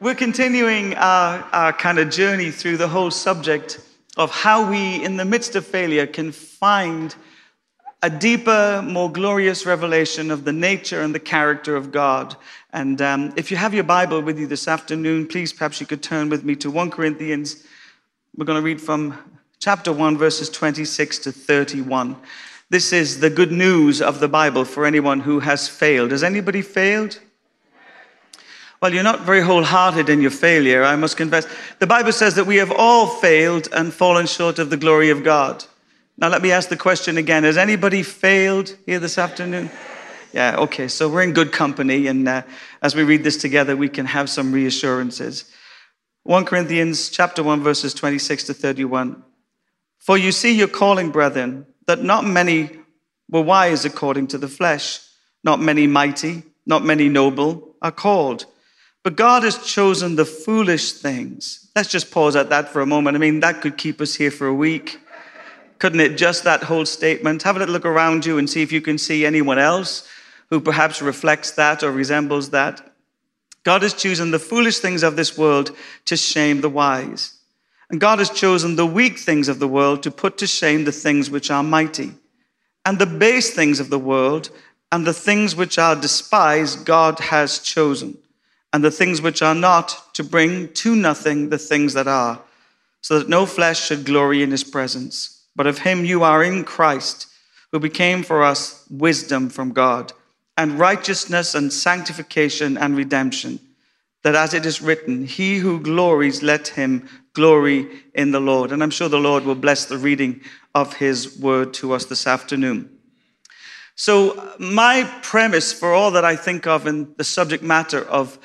We're continuing our, our kind of journey through the whole subject of how we, in the midst of failure, can find a deeper, more glorious revelation of the nature and the character of God. And um, if you have your Bible with you this afternoon, please perhaps you could turn with me to 1 Corinthians. We're going to read from chapter 1, verses 26 to 31. This is the good news of the Bible for anyone who has failed. Has anybody failed? Well, you're not very wholehearted in your failure, I must confess. The Bible says that we have all failed and fallen short of the glory of God. Now, let me ask the question again Has anybody failed here this afternoon? Yeah, okay, so we're in good company, and uh, as we read this together, we can have some reassurances. 1 Corinthians chapter 1, verses 26 to 31. For you see your calling, brethren, that not many were wise according to the flesh, not many mighty, not many noble are called. But God has chosen the foolish things. Let's just pause at that for a moment. I mean, that could keep us here for a week. Couldn't it? Just that whole statement. Have a little look around you and see if you can see anyone else who perhaps reflects that or resembles that. God has chosen the foolish things of this world to shame the wise. And God has chosen the weak things of the world to put to shame the things which are mighty. And the base things of the world and the things which are despised, God has chosen and the things which are not, to bring to nothing the things that are, so that no flesh should glory in his presence. But of him you are in Christ, who became for us wisdom from God, and righteousness and sanctification and redemption, that as it is written, He who glories, let him glory in the Lord. And I'm sure the Lord will bless the reading of his word to us this afternoon. So, my premise for all that I think of in the subject matter of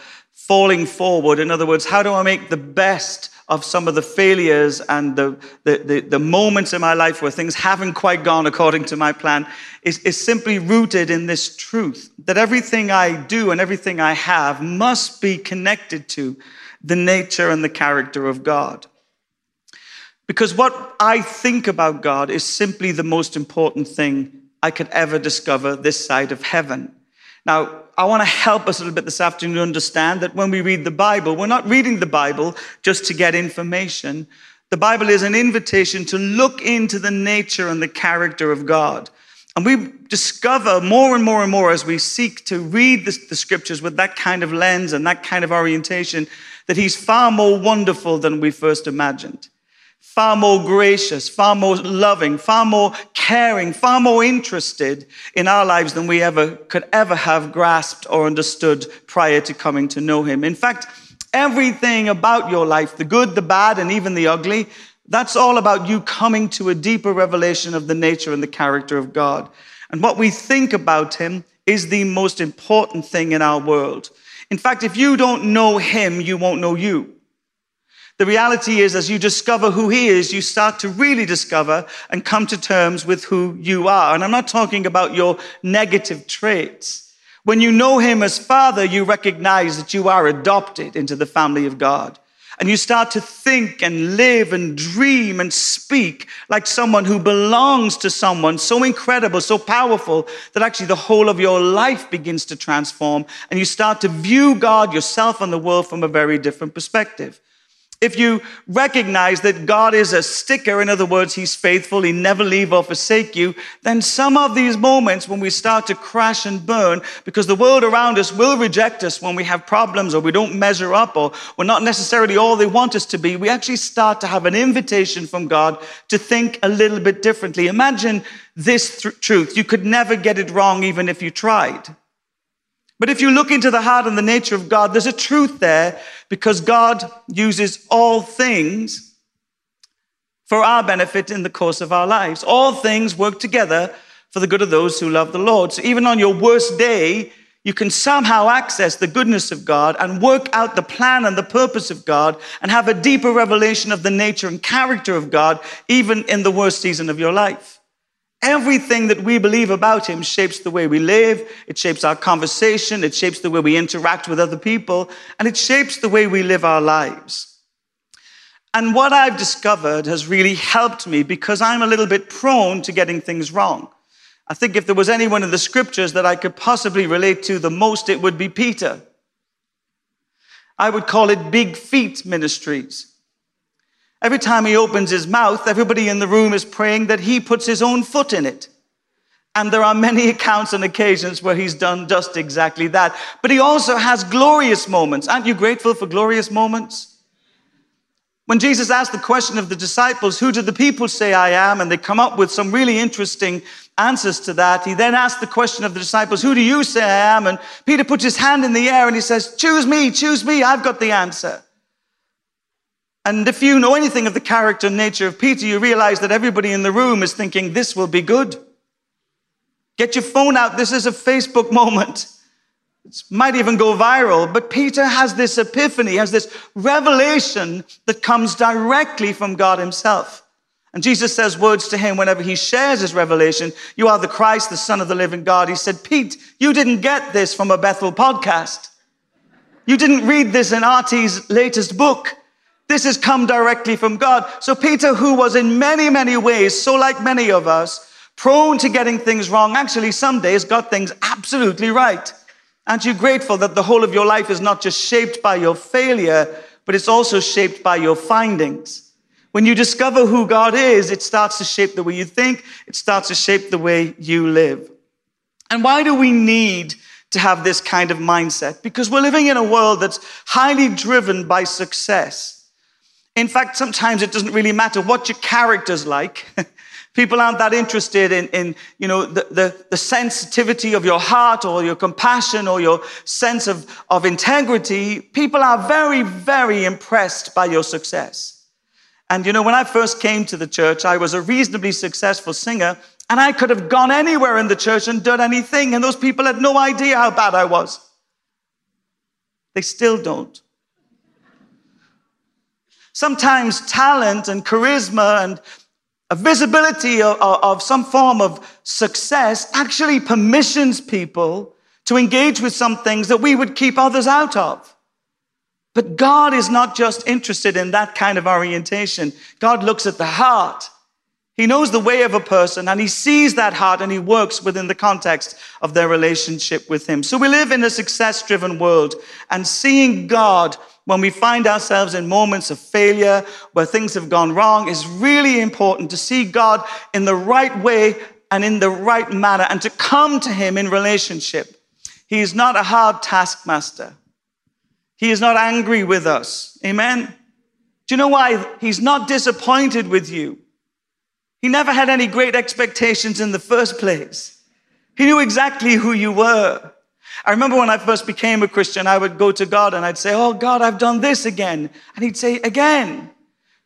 falling forward. In other words, how do I make the best of some of the failures and the, the, the, the, moments in my life where things haven't quite gone according to my plan is, is simply rooted in this truth that everything I do and everything I have must be connected to the nature and the character of God. Because what I think about God is simply the most important thing I could ever discover this side of heaven. Now, I want to help us a little bit this afternoon to understand that when we read the Bible, we're not reading the Bible just to get information. The Bible is an invitation to look into the nature and the character of God. And we discover more and more and more as we seek to read the, the, scriptures with that kind of lens and that kind of orientation that He's far more wonderful than we first imagined far more gracious, far more loving, far more caring, far more interested in our lives than we ever could ever have grasped or understood prior to coming to know him. In fact, everything about your life, the good, the bad, and even the ugly, that's all about you coming to a deeper revelation of the nature and the character of God. And what we think about him is the most important thing in our world. In fact, if you don't know him, you won't know you. The reality is, as you discover who he is, you start to really discover and come to terms with who you are. And I'm not talking about your negative traits. When you know him as father, you recognize that you are adopted into the family of God. And you start to think and live and dream and speak like someone who belongs to someone so incredible, so powerful that actually the whole of your life begins to transform. And you start to view God, yourself, and the world from a very different perspective. If you recognize that God is a sticker, in other words, He's faithful, He never leave or forsake you, then some of these moments when we start to crash and burn, because the world around us will reject us when we have problems or we don't measure up or we're not necessarily all they want us to be, we actually start to have an invitation from God to think a little bit differently. Imagine this th- truth. You could never get it wrong even if you tried. But if you look into the heart and the nature of God, there's a truth there because God uses all things for our benefit in the course of our lives. All things work together for the good of those who love the Lord. So even on your worst day, you can somehow access the goodness of God and work out the plan and the purpose of God and have a deeper revelation of the nature and character of God, even in the worst season of your life. Everything that we believe about him shapes the way we live, it shapes our conversation, it shapes the way we interact with other people, and it shapes the way we live our lives. And what I've discovered has really helped me because I'm a little bit prone to getting things wrong. I think if there was anyone in the scriptures that I could possibly relate to the most, it would be Peter. I would call it big feet ministries. Every time he opens his mouth, everybody in the room is praying that he puts his own foot in it. And there are many accounts and occasions where he's done just exactly that. But he also has glorious moments. Aren't you grateful for glorious moments? When Jesus asked the question of the disciples, Who do the people say I am? and they come up with some really interesting answers to that, he then asked the question of the disciples, Who do you say I am? And Peter puts his hand in the air and he says, Choose me, choose me, I've got the answer. And if you know anything of the character and nature of Peter, you realize that everybody in the room is thinking, This will be good. Get your phone out. This is a Facebook moment. It might even go viral. But Peter has this epiphany, has this revelation that comes directly from God himself. And Jesus says words to him whenever he shares his revelation You are the Christ, the Son of the living God. He said, Pete, you didn't get this from a Bethel podcast. You didn't read this in RT's latest book. This has come directly from God. So Peter, who was in many, many ways, so like many of us, prone to getting things wrong, actually some days got things absolutely right. Aren't you grateful that the whole of your life is not just shaped by your failure, but it's also shaped by your findings? When you discover who God is, it starts to shape the way you think, it starts to shape the way you live. And why do we need to have this kind of mindset? Because we're living in a world that's highly driven by success. In fact, sometimes it doesn't really matter what your character's like. People aren't that interested in, in you know, the, the, the, sensitivity of your heart or your compassion or your sense of, of integrity. People are very, very impressed by your success. And you know, when I first came to the church, I was a reasonably successful singer, and I could have gone anywhere in the church and done anything, and those people had no idea how bad I was. They still don't. Sometimes talent and charisma and a visibility of, of, some form of success actually permissions people to engage with some things that we would keep others out of. But God is not just interested in that kind of orientation. God looks at the heart. He knows the way of a person and he sees that heart and he works within the context of their relationship with him. So we live in a success driven world and seeing God when we find ourselves in moments of failure where things have gone wrong, is really important to see God in the right way and in the right manner and to come to Him in relationship. He is not a hard taskmaster. He is not angry with us. Amen. Do you know why? He's not disappointed with you. He never had any great expectations in the first place. He knew exactly who you were. I remember when I first became a Christian, I would go to God and I'd say, Oh, God, I've done this again. And He'd say, Again.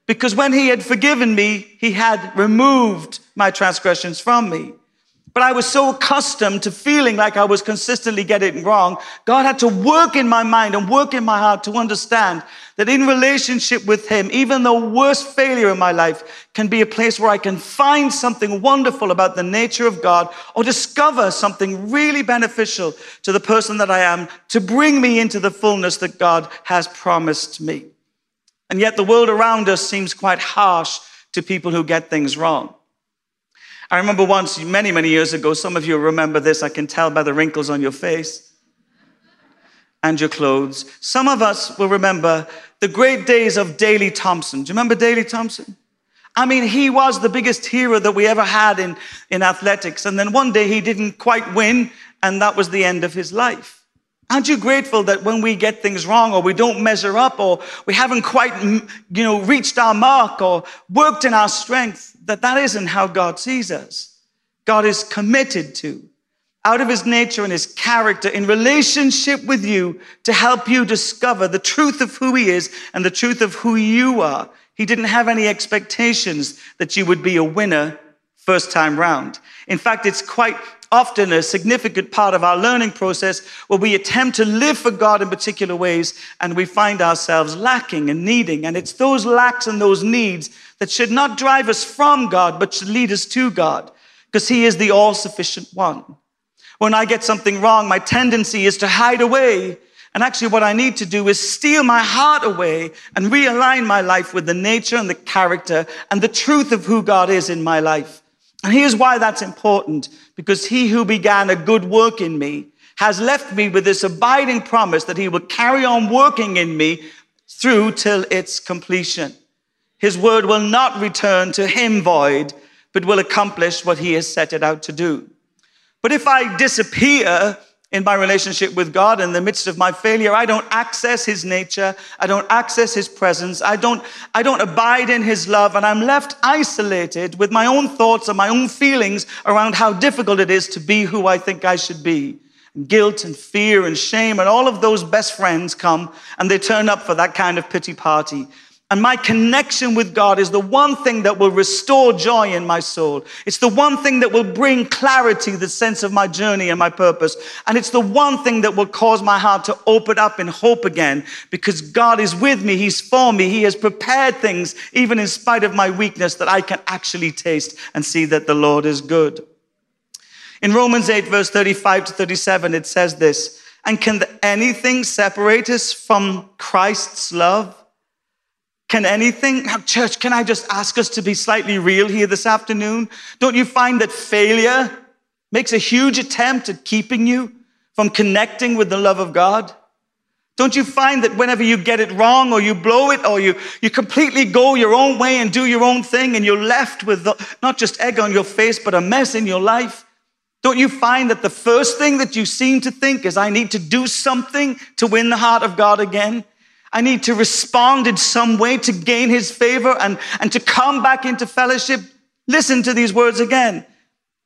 Because when He had forgiven me, He had removed my transgressions from me. But I was so accustomed to feeling like I was consistently getting it wrong. God had to work in my mind and work in my heart to understand that in relationship with Him, even the worst failure in my life can be a place where I can find something wonderful about the nature of God or discover something really beneficial to the person that I am to bring me into the fullness that God has promised me. And yet the world around us seems quite harsh to people who get things wrong. I remember once, many, many years ago, some of you remember this, I can tell by the wrinkles on your face and your clothes. Some of us will remember the great days of Daley Thompson. Do you remember Daley Thompson? I mean, he was the biggest hero that we ever had in, in athletics. And then one day he didn't quite win, and that was the end of his life. Aren't you grateful that when we get things wrong or we don't measure up or we haven't quite, you know, reached our mark or worked in our strength, that that isn't how God sees us. God is committed to, out of his nature and his character, in relationship with you to help you discover the truth of who he is and the truth of who you are. He didn't have any expectations that you would be a winner first time round. In fact, it's quite often a significant part of our learning process where we attempt to live for God in particular ways and we find ourselves lacking and needing. And it's those lacks and those needs that should not drive us from God, but should lead us to God, because He is the all sufficient one. When I get something wrong, my tendency is to hide away. And actually, what I need to do is steal my heart away and realign my life with the nature and the character and the truth of who God is in my life. And here's why that's important because he who began a good work in me has left me with this abiding promise that he will carry on working in me through till its completion. His word will not return to him void, but will accomplish what he has set it out to do. But if I disappear in my relationship with God in the midst of my failure, I don't access his nature. I don't access his presence. I don't, I don't abide in his love. And I'm left isolated with my own thoughts and my own feelings around how difficult it is to be who I think I should be. Guilt and fear and shame and all of those best friends come and they turn up for that kind of pity party. And my connection with God is the one thing that will restore joy in my soul. It's the one thing that will bring clarity, the sense of my journey and my purpose. And it's the one thing that will cause my heart to open up in hope again because God is with me. He's for me. He has prepared things, even in spite of my weakness, that I can actually taste and see that the Lord is good. In Romans 8, verse 35 to 37, it says this And can anything separate us from Christ's love? Can anything, um, church, can I just ask us to be slightly real here this afternoon? Don't you find that failure makes a huge attempt at keeping you from connecting with the love of God? Don't you find that whenever you get it wrong or you blow it or you, you completely go your own way and do your own thing and you're left with the, not just egg on your face, but a mess in your life? Don't you find that the first thing that you seem to think is, I need to do something to win the heart of God again? I need to respond in some way to gain his favor and, and to come back into fellowship. Listen to these words again.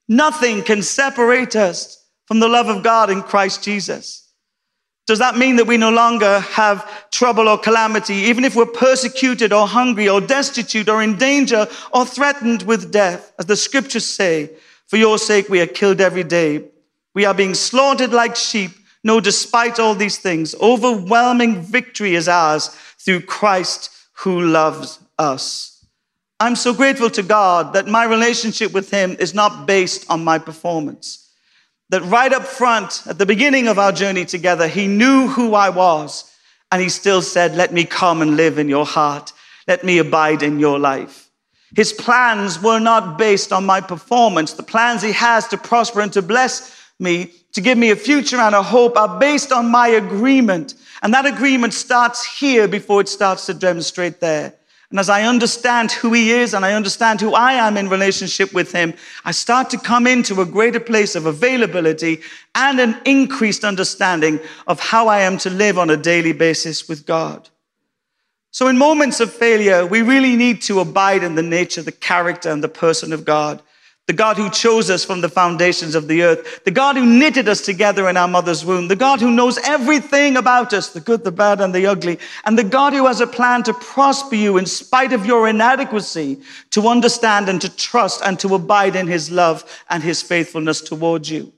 Nothing can separate us from the love of God in Christ Jesus. Does that mean that we no longer have trouble or calamity, even if we're persecuted or hungry or destitute or in danger or threatened with death? As the scriptures say, for your sake we are killed every day. We are being slaughtered like sheep. No, despite all these things, overwhelming victory is ours through Christ who loves us. I'm so grateful to God that my relationship with Him is not based on my performance. That right up front, at the beginning of our journey together, He knew who I was, and He still said, Let me come and live in your heart. Let me abide in your life. His plans were not based on my performance. The plans He has to prosper and to bless me, to give me a future and a hope, are based on my agreement. And that agreement starts here before it starts to demonstrate there. And as I understand who he is and I understand who I am in relationship with him, I start to come into a greater place of availability and an increased understanding of how I am to live on a daily basis with God. So in moments of failure, we really need to abide in the nature, the character, and the person of God the God who chose us from the foundations of the earth, the God who knitted us together in our mother's womb, the God who knows everything about us, the good, the bad, and the ugly, and the God who has a plan to prosper you in spite of your inadequacy, to understand and to trust and to abide in his love and his faithfulness towards you.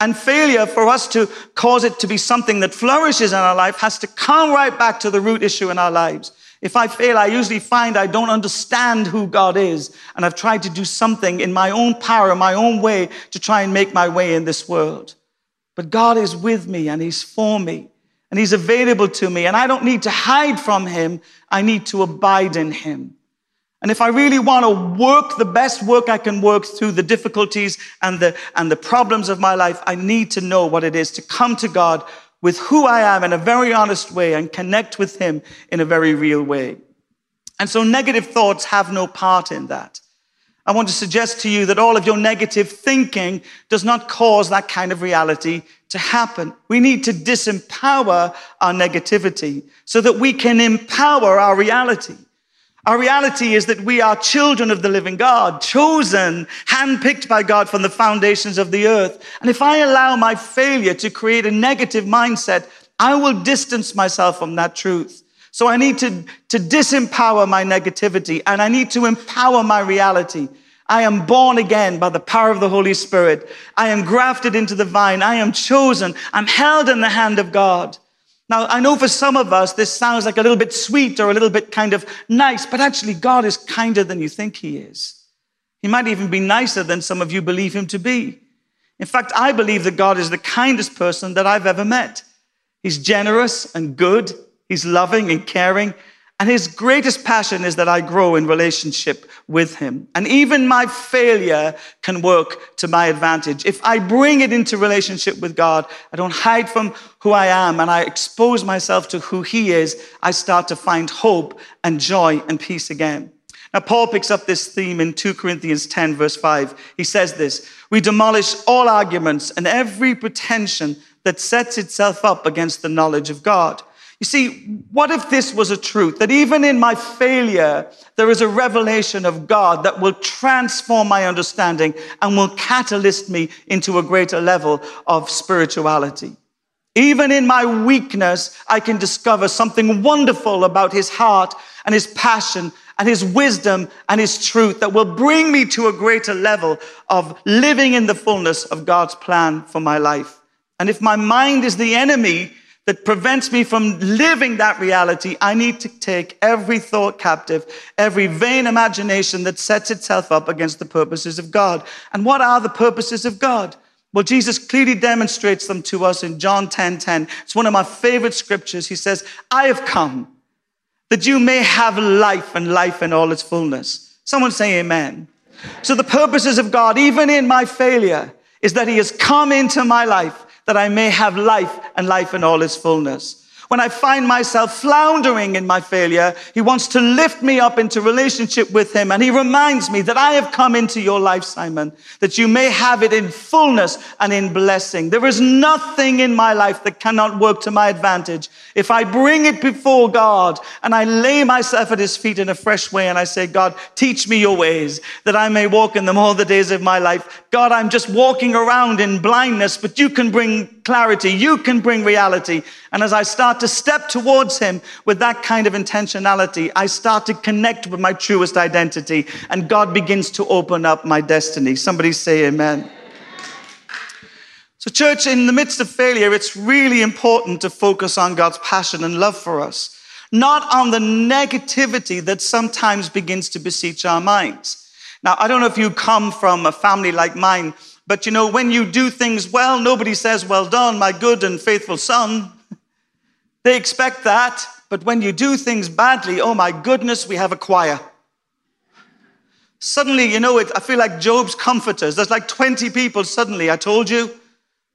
And failure for us to cause it to be something that flourishes in our life has to come right back to the root issue in our lives. If I fail, I usually find I don't understand who God is, and I've tried to do something in my own power, my own way, to try and make my way in this world. But God is with me, and He's for me, and He's available to me, and I don't need to hide from Him. I need to abide in Him. And if I really want to work the best work I can work through the difficulties and the, and the problems of my life, I need to know what it is to come to God with who I am in a very honest way and connect with Him in a very real way. And so negative thoughts have no part in that. I want to suggest to you that all of your negative thinking does not cause that kind of reality to happen. We need to disempower our negativity so that we can empower our reality. Our reality is that we are children of the living God, chosen, handpicked by God from the foundations of the earth. And if I allow my failure to create a negative mindset, I will distance myself from that truth. So I need to, to disempower my negativity and I need to empower my reality. I am born again by the power of the Holy Spirit. I am grafted into the vine. I am chosen. I'm held in the hand of God. Now, I know for some of us, this sounds like a little bit sweet or a little bit kind of nice, but actually, God is kinder than you think He is. He might even be nicer than some of you believe Him to be. In fact, I believe that God is the kindest person that I've ever met. He's generous and good, He's loving and caring, And his greatest passion is that I grow in relationship with him. And even my failure can work to my advantage. If I bring it into relationship with God, I don't hide from who I am and I expose myself to who he is, I start to find hope and joy and peace again. Now, Paul picks up this theme in 2 Corinthians 10, verse 5. He says this We demolish all arguments and every pretension that sets itself up against the knowledge of God. You see, what if this was a truth that even in my failure, there is a revelation of God that will transform my understanding and will catalyst me into a greater level of spirituality? Even in my weakness, I can discover something wonderful about his heart and his passion and his wisdom and his truth that will bring me to a greater level of living in the fullness of God's plan for my life. And if my mind is the enemy that prevents me from living that reality, I need to take every thought captive, every vain imagination that sets itself up against the purposes of God. And what are the purposes of God? Well, Jesus clearly demonstrates them to us in John 10 10. It's one of my favorite scriptures. He says, I have come that you may have life and life in all its fullness. Someone say amen. So the purposes of God, even in my failure, is that He has come into my life that I may have life and life in all its fullness. When I find myself floundering in my failure, He wants to lift me up into relationship with Him. And He reminds me that I have come into your life, Simon, that you may have it in fullness and in blessing. There is nothing in my life that cannot work to my advantage. If I bring it before God and I lay myself at His feet in a fresh way and I say, God, teach me your ways that I may walk in them all the days of my life. God, I'm just walking around in blindness, but you can bring clarity. You can bring reality. And as I start to step towards Him with that kind of intentionality, I start to connect with my truest identity, and God begins to open up my destiny. Somebody say, Amen. So, church, in the midst of failure, it's really important to focus on God's passion and love for us, not on the negativity that sometimes begins to beseech our minds. Now, I don't know if you come from a family like mine but you know, when you do things well, nobody says, Well done, my good and faithful son. They expect that. But when you do things badly, oh my goodness, we have a choir. Suddenly, you know, it, I feel like Job's comforters. There's like 20 people suddenly. I told you,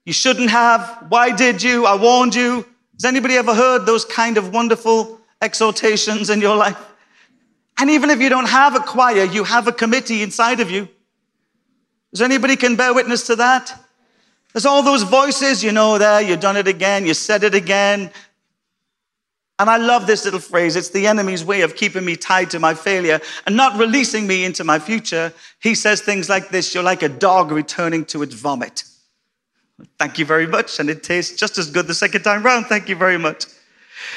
you shouldn't have. Why did you? I warned you. Has anybody ever heard those kind of wonderful exhortations in your life? And even if you don't have a choir, you have a committee inside of you. Does anybody can bear witness to that? There's all those voices, you know, there, you've done it again, you said it again. And I love this little phrase. It's the enemy's way of keeping me tied to my failure and not releasing me into my future. He says things like this You're like a dog returning to its vomit. Thank you very much. And it tastes just as good the second time round. Thank you very much.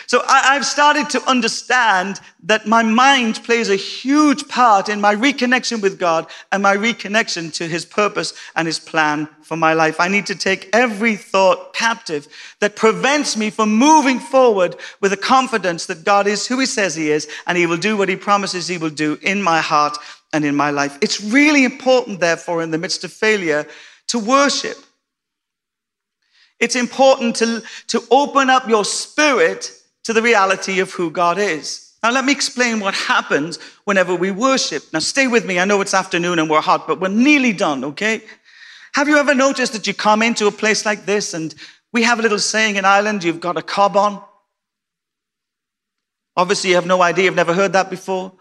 So I, have started to understand that my mind plays a huge part in my reconnection with God and my reconnection to his purpose and his plan for my life. I need to take every thought captive that prevents me from moving forward with a confidence that God is who he says he is and he will do what he promises he will do in my heart and in my life. It's really important, therefore, in the midst of failure to worship. It's important to, to open up your spirit to the reality of who God is. Now, let me explain what happens whenever we worship. Now, stay with me. I know it's afternoon and we're hot, but we're nearly done, okay? Have you ever noticed that you come into a place like this and we have a little saying in Ireland, you've got a cob on? Obviously, you have no idea, you've never heard that before.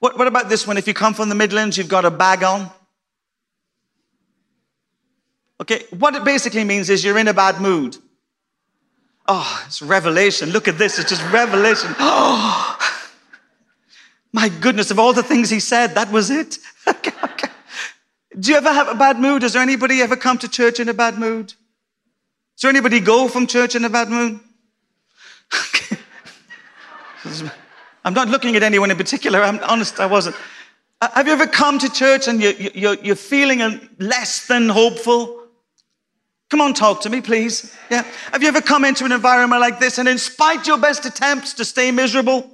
What, what about this one? If you come from the Midlands, you've got a bag on. Okay, what it basically means is you're in a bad mood. Oh, it's revelation. Look at this. It's just revelation. Oh, my goodness, of all the things he said, that was it. Do you ever have a bad mood? Does there anybody ever come to church in a bad mood? Does there anybody go from church in a bad mood? I'm not looking at anyone in particular. I'm honest, I wasn't. Uh, have you ever come to church and you, you, you're feeling less than hopeful? Come on, talk to me, please. Yeah. Have you ever come into an environment like this and, in spite your best attempts to stay miserable,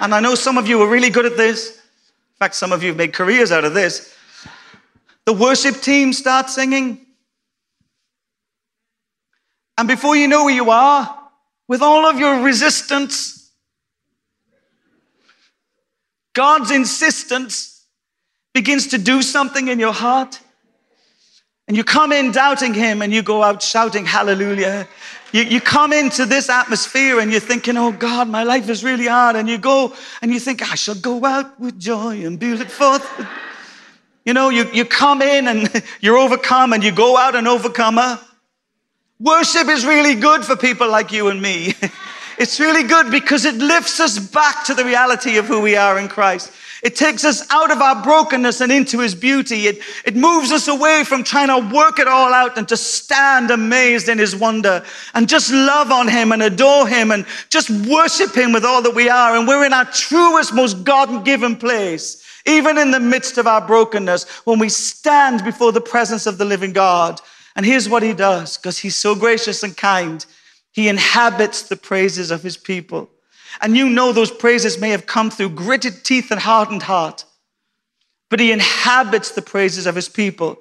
and I know some of you are really good at this. In fact, some of you have made careers out of this. The worship team starts singing. And before you know where you are, with all of your resistance, God's insistence begins to do something in your heart. And you come in doubting Him and you go out shouting hallelujah. You, you come into this atmosphere and you're thinking, oh God, my life is really hard. And you go and you think, I shall go out with joy and build it forth. You know, you, you come in and you're overcome and you go out an overcomer. Worship is really good for people like you and me. It's really good because it lifts us back to the reality of who we are in Christ. It takes us out of our brokenness and into his beauty. It, it moves us away from trying to work it all out and to stand amazed in his wonder and just love on him and adore him and just worship him with all that we are. And we're in our truest, most God given place, even in the midst of our brokenness, when we stand before the presence of the living God. And here's what he does because he's so gracious and kind. He inhabits the praises of his people. And you know those praises may have come through gritted teeth and hardened heart, but he inhabits the praises of his people.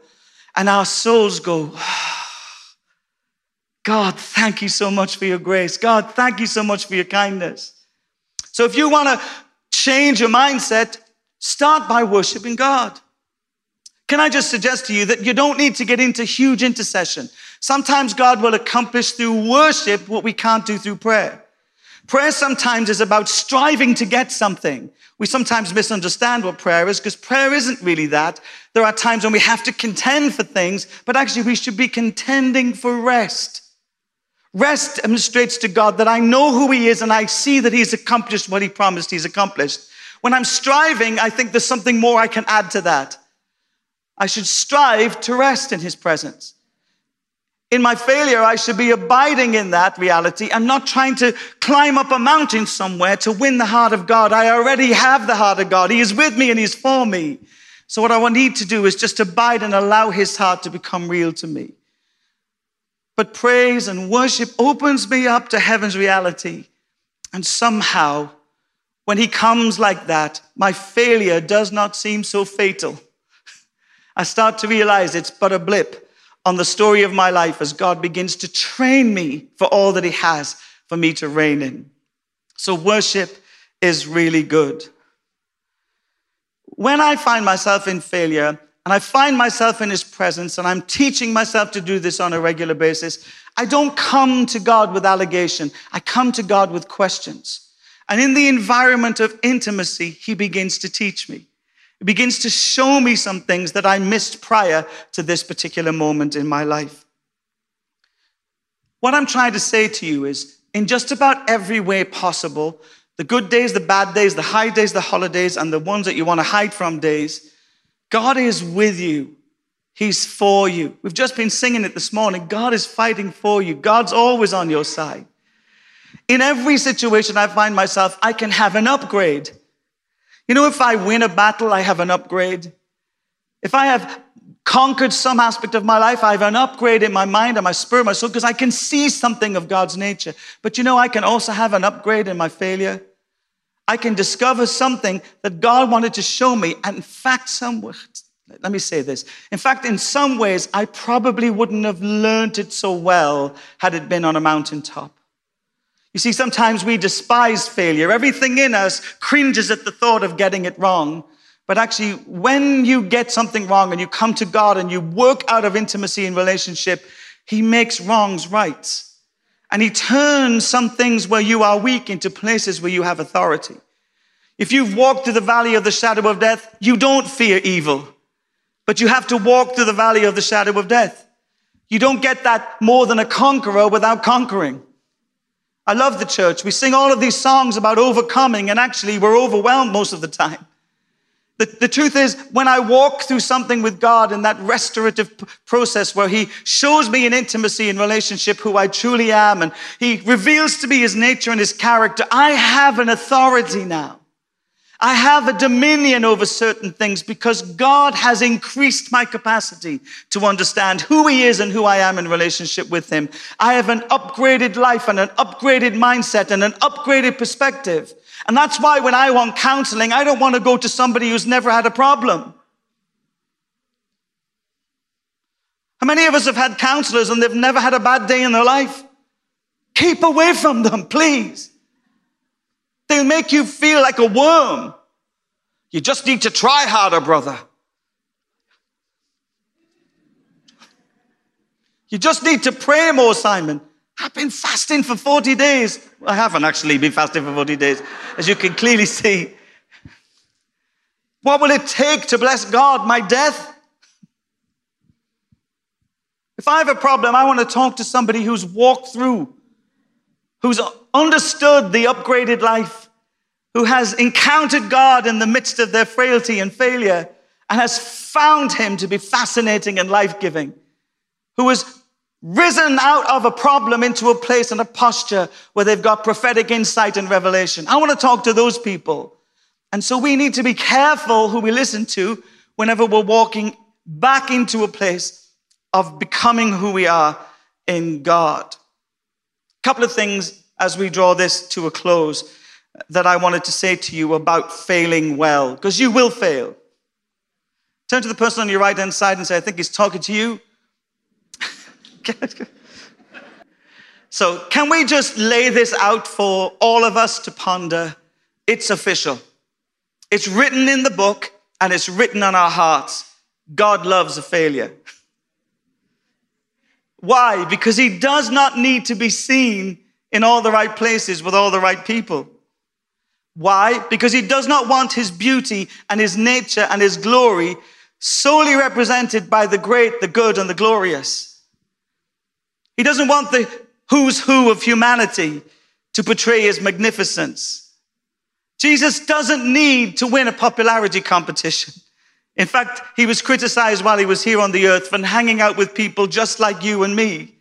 And our souls go, God, thank you so much for your grace. God, thank you so much for your kindness. So if you want to change your mindset, start by worshiping God. Can I just suggest to you that you don't need to get into huge intercession? Sometimes God will accomplish through worship what we can't do through prayer. Prayer sometimes is about striving to get something. We sometimes misunderstand what prayer is because prayer isn't really that. There are times when we have to contend for things, but actually we should be contending for rest. Rest demonstrates to God that I know who He is and I see that He's accomplished what He promised He's accomplished. When I'm striving, I think there's something more I can add to that. I should strive to rest in His presence in my failure, I should be abiding in that reality and not trying to climb up a mountain somewhere to win the heart of God. I already have the heart of God. He is with me and He's for me. So, what I need to do is just abide and allow His heart to become real to me. But praise and worship opens me up to heaven's reality. And somehow, when He comes like that, my failure does not seem so fatal. I start to realize it's but a blip on the story of my life as God begins to train me for all that He has for me to reign in. So, worship is really good. When I find myself in failure and I find myself in His presence and I'm teaching myself to do this on a regular basis, I don't come to God with allegation. I come to God with questions. And in the environment of intimacy, He begins to teach me. It begins to show me some things that I missed prior to this particular moment in my life. What I'm trying to say to you is, in just about every way possible, the good days, the bad days, the high days, the holidays, and the ones that you want to hide from days, God is with you. He's for you. We've just been singing it this morning. God is fighting for you. God's always on your side. In every situation I find myself, I can have an upgrade. You know, if I win a battle, I have an upgrade. If I have conquered some aspect of my life, I have an upgrade in my mind and my spirit, my soul, because I can see something of God's nature. But you know, I can also have an upgrade in my failure. I can discover something that God wanted to show me. And in fact, some, let me say this. In fact, in some ways, I probably wouldn't have learned it so well had it been on a mountaintop. You see, sometimes we despise failure. Everything in us cringes at the thought of getting it wrong. But actually, when you get something wrong and you come to God and you work out of intimacy and relationship, He makes wrongs right. And He turns some things where you are weak into places where you have authority. If you've walked through the valley of the shadow of death, you don't fear evil, but you have to walk through the valley of the shadow of death. You don't get that more than a conqueror without conquering. I love the church. We sing all of these songs about overcoming, and actually, we're overwhelmed most of the time. The, the truth is, when I walk through something with God in that restorative p- process where He shows me in intimacy and relationship who I truly am, and He reveals to me His nature and His character, I have an authority now. I have a dominion over certain things because God has increased my capacity to understand who He is and who I am in relationship with Him. I have an upgraded life and an upgraded mindset and an upgraded perspective. And that's why when I want counseling, I don't want to go to somebody who's never had a problem. How many of us have had counselors and they've never had a bad day in their life? Keep away from them, please. They'll make you feel like a worm. You just need to try harder, brother. You just need to pray more, Simon. I've been fasting for 40 days. I haven't actually been fasting for 40 days, as you can clearly see. What will it take to bless God? My death? If I have a problem, I want to talk to somebody who's walked through, who's understood the upgraded life, who has encountered God in the midst of their frailty and failure, and has found Him to be fascinating and life giving, who has risen out of a problem into a place and a posture where they've got prophetic insight and revelation. I want to talk to those people. And so we need to be careful who we listen to whenever we're walking back into a place of becoming who we are in God. A couple of things as we draw this to a close that I wanted to say to you about failing well, because you will fail. Turn to the person on your right hand side and say, I think he's talking to you. so, can we just lay this out for all of us to ponder? It's official. It's written in the book and it's written on our hearts. God loves a failure. Why? Because he does not need to be seen in all the right places with all the right people. Why? Because he does not want his beauty and his nature and his glory solely represented by the great, the good, and the glorious. He doesn't want the who's who of humanity to portray his magnificence. Jesus doesn't need to win a popularity competition. In fact, he was criticized while he was here on the earth for hanging out with people just like you and me.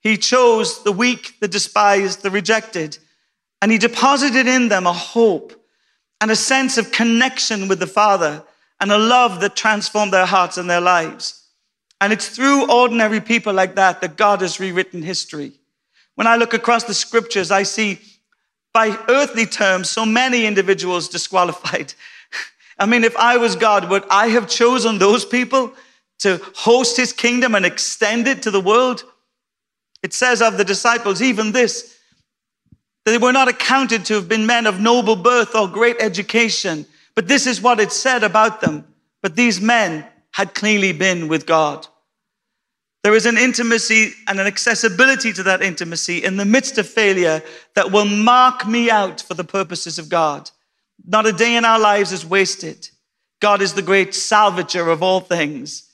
He chose the weak, the despised, the rejected, and he deposited in them a hope and a sense of connection with the Father and a love that transformed their hearts and their lives. And it's through ordinary people like that that God has rewritten history. When I look across the scriptures, I see, by earthly terms, so many individuals disqualified. I mean, if I was God, would I have chosen those people to host his kingdom and extend it to the world? It says of the disciples, even this, that they were not accounted to have been men of noble birth or great education. But this is what it said about them. But these men had clearly been with God. There is an intimacy and an accessibility to that intimacy in the midst of failure that will mark me out for the purposes of God. Not a day in our lives is wasted. God is the great salvager of all things.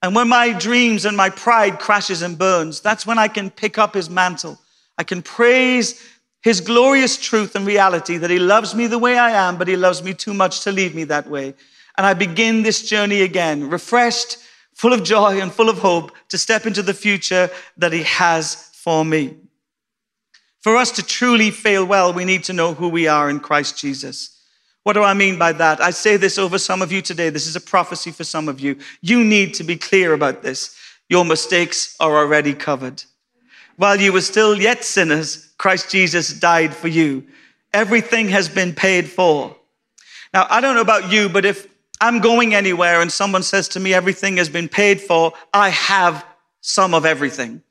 And when my dreams and my pride crashes and burns, that's when I can pick up his mantle. I can praise his glorious truth and reality that he loves me the way I am, but he loves me too much to leave me that way and I begin this journey again, refreshed, full of joy, and full of hope to step into the future that He has for me. For us to truly fail well, we need to know who we are in Christ Jesus. What do I mean by that? I say this over some of you today. This is a prophecy for some of you. You need to be clear about this. Your mistakes are already covered. While you were still yet sinners, Christ Jesus died for you. Everything has been paid for. Now, I don't know about you, but if I'm going anywhere and someone says to me, everything has been paid for, I have some of everything.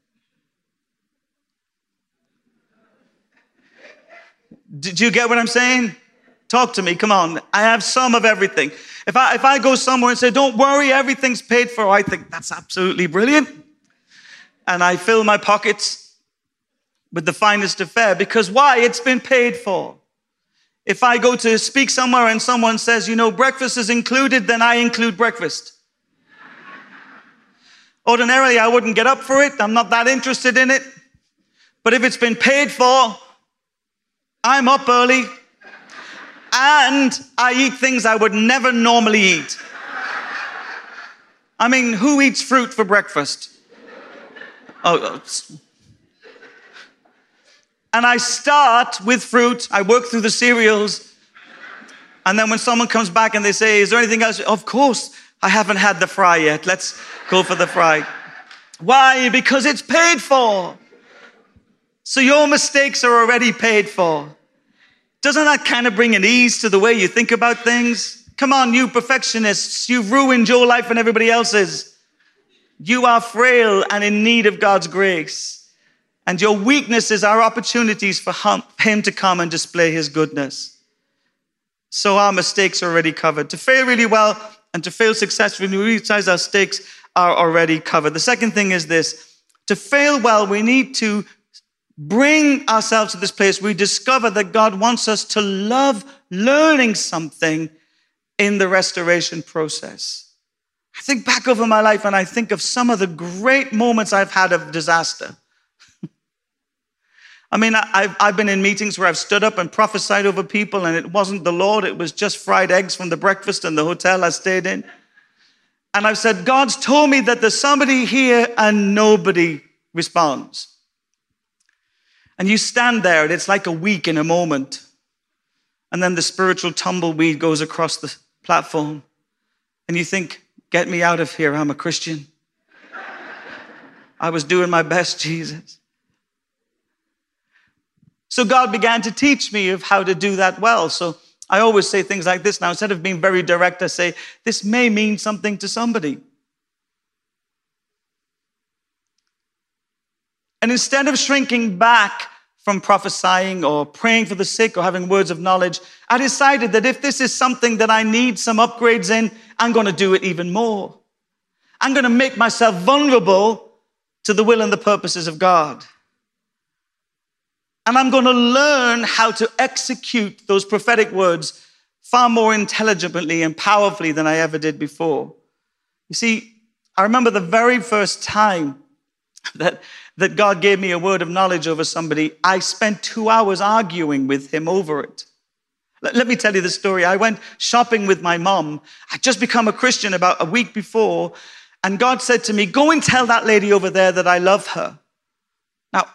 Did you get what I'm saying? Talk to me, come on. I have some of everything. If I, if I go somewhere and say, don't worry, everything's paid for, I think that's absolutely brilliant. And I fill my pockets with the finest of fare because why? It's been paid for. If I go to speak somewhere and someone says, you know, breakfast is included, then I include breakfast. Ordinarily, I wouldn't get up for it. I'm not that interested in it. But if it's been paid for, I'm up early and I eat things I would never normally eat. I mean, who eats fruit for breakfast? Oh, oh and I start with fruit. I work through the cereals. And then when someone comes back and they say, Is there anything else? Of course, I haven't had the fry yet. Let's go for the fry. Why? Because it's paid for. So your mistakes are already paid for. Doesn't that kind of bring an ease to the way you think about things? Come on, you perfectionists, you've ruined your life and everybody else's. You are frail and in need of God's grace. And your weaknesses are opportunities for Him to come and display His goodness. So our mistakes are already covered. To fail really well and to fail successfully, we realize our stakes are already covered. The second thing is this to fail well, we need to bring ourselves to this place we discover that God wants us to love learning something in the restoration process. I think back over my life and I think of some of the great moments I've had of disaster. I mean, I've, I've been in meetings where I've stood up and prophesied over people, and it wasn't the Lord, it was just fried eggs from the breakfast in the hotel I stayed in. And I've said, God's told me that there's somebody here, and nobody responds. And you stand there, and it's like a week in a moment. And then the spiritual tumbleweed goes across the platform, and you think, Get me out of here. I'm a Christian. I was doing my best, Jesus. So God began to teach me of how to do that well. So I always say things like this now. Instead of being very direct, I say, this may mean something to somebody. And instead of shrinking back from prophesying or praying for the sick or having words of knowledge, I decided that if this is something that I need some upgrades in, I'm going to do it even more. I'm going to make myself vulnerable to the will and the purposes of God. And I'm going to learn how to execute those prophetic words far more intelligently and powerfully than I ever did before. You see, I remember the very first time that that God gave me a word of knowledge over somebody, I spent two hours arguing with him over it. Let me tell you the story. I went shopping with my mom. I'd just become a Christian about a week before, and God said to me, Go and tell that lady over there that I love her. Now,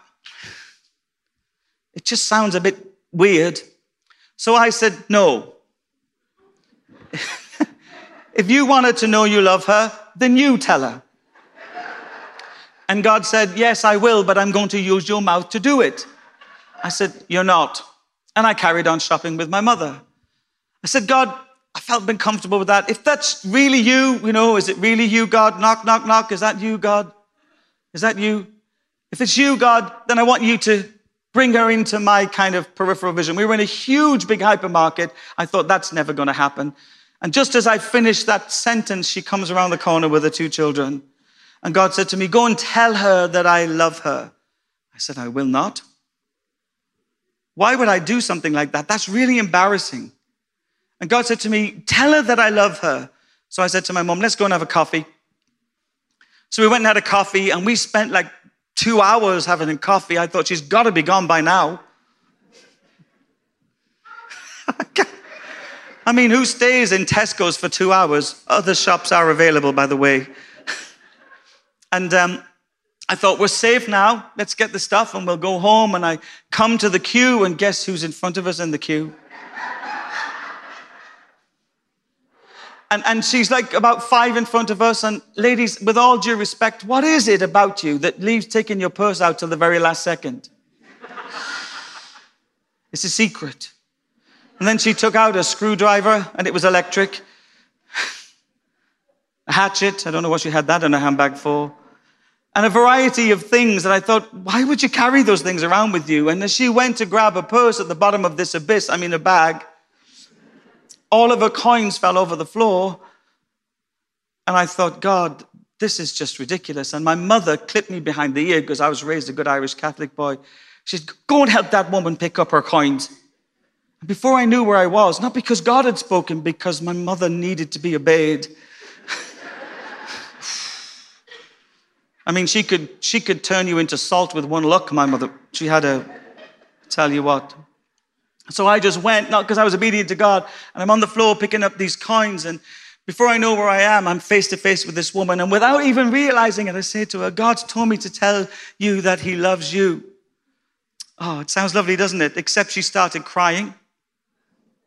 it just sounds a bit weird. So I said, No. if you wanted to know you love her, then you tell her. And God said, Yes, I will, but I'm going to use your mouth to do it. I said, You're not. And I carried on shopping with my mother. I said, God, I felt been comfortable with that. If that's really you, you know, is it really you, God? Knock, knock, knock. Is that you, God? Is that you? If it's you, God, then I want you to bring her into my kind of peripheral vision. We were in a huge, big hypermarket. I thought that's never going to happen. And just as I finished that sentence, she comes around the corner with her two children. And God said to me, Go and tell her that I love her. I said, I will not. Why would I do something like that? That's really embarrassing. And God said to me, Tell her that I love her. So I said to my mom, Let's go and have a coffee. So we went and had a coffee, and we spent like two hours having coffee. I thought she's got to be gone by now. I mean, who stays in Tesco's for two hours? Other shops are available, by the way. And um, I thought, we're safe now. Let's get the stuff and we'll go home. And I come to the queue, and guess who's in front of us in the queue? And, and she's like about five in front of us. And ladies, with all due respect, what is it about you that leaves taking your purse out till the very last second? it's a secret. And then she took out a screwdriver, and it was electric. a hatchet. I don't know what she had that in her handbag for and a variety of things. And I thought, why would you carry those things around with you? And as she went to grab a purse at the bottom of this abyss, I mean, a bag, all of her coins fell over the floor. And I thought, God, this is just ridiculous. And my mother clipped me behind the ear because I was raised a good Irish Catholic boy. She said, Go and help that woman pick up her coins. And before I knew where I was, not because God had spoken, because my mother needed to be obeyed. I mean, she could, she could turn you into salt with one look, my mother. She had to tell you what. So I just went, not because I was obedient to God, and I'm on the floor picking up these coins. And before I know where I am, I'm face to face with this woman. And without even realizing it, I say to her, God's told me to tell you that He loves you. Oh, it sounds lovely, doesn't it? Except she started crying.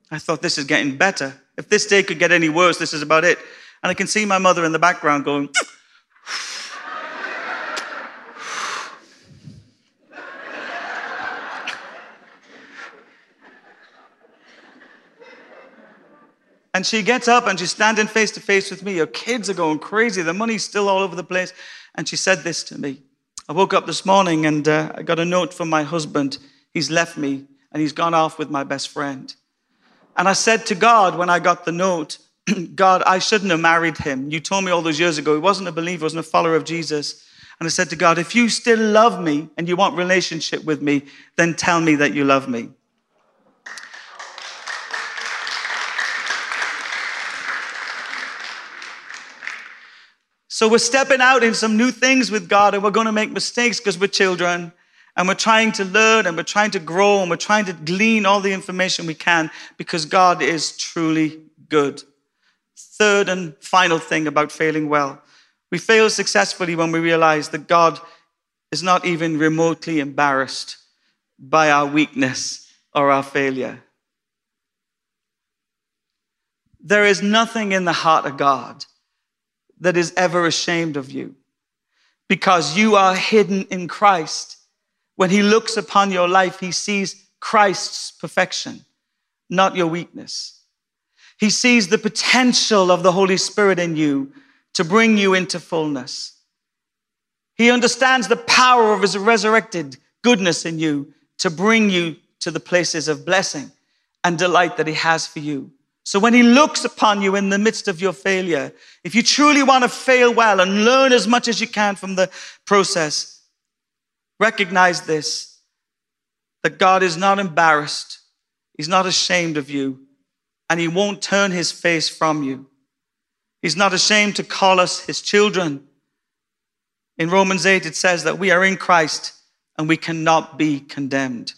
I thought, this is getting better. If this day could get any worse, this is about it. And I can see my mother in the background going, And she gets up and she's standing face to face with me. Her kids are going crazy. The money's still all over the place. And she said this to me. I woke up this morning and uh, I got a note from my husband. He's left me and he's gone off with my best friend. And I said to God when I got the note, God, I shouldn't have married him. You told me all those years ago he wasn't a believer, wasn't a follower of Jesus. And I said to God, if you still love me and you want relationship with me, then tell me that you love me. So we're stepping out in some new things with God and we're going to make mistakes because we're children and we're trying to learn and we're trying to grow and we're trying to glean all the information we can because God is truly good. Third and final thing about failing well. We fail successfully when we realize that God is not even remotely embarrassed by our weakness or our failure. There is nothing in the heart of God that is ever ashamed of you because you are hidden in Christ. When he looks upon your life, he sees Christ's perfection, not your weakness. He sees the potential of the Holy Spirit in you to bring you into fullness. He understands the power of his resurrected goodness in you to bring you to the places of blessing and delight that he has for you. So when he looks upon you in the midst of your failure, if you truly want to fail well and learn as much as you can from the process, recognize this that God is not embarrassed, He's not ashamed of you, and He won't turn His face from you. He's not ashamed to call us His children. In Romans 8, it says that we are in Christ and we cannot be condemned.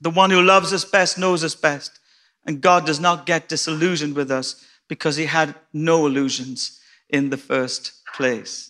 The one who loves us best knows us best. And God does not get disillusioned with us because he had no illusions in the first place.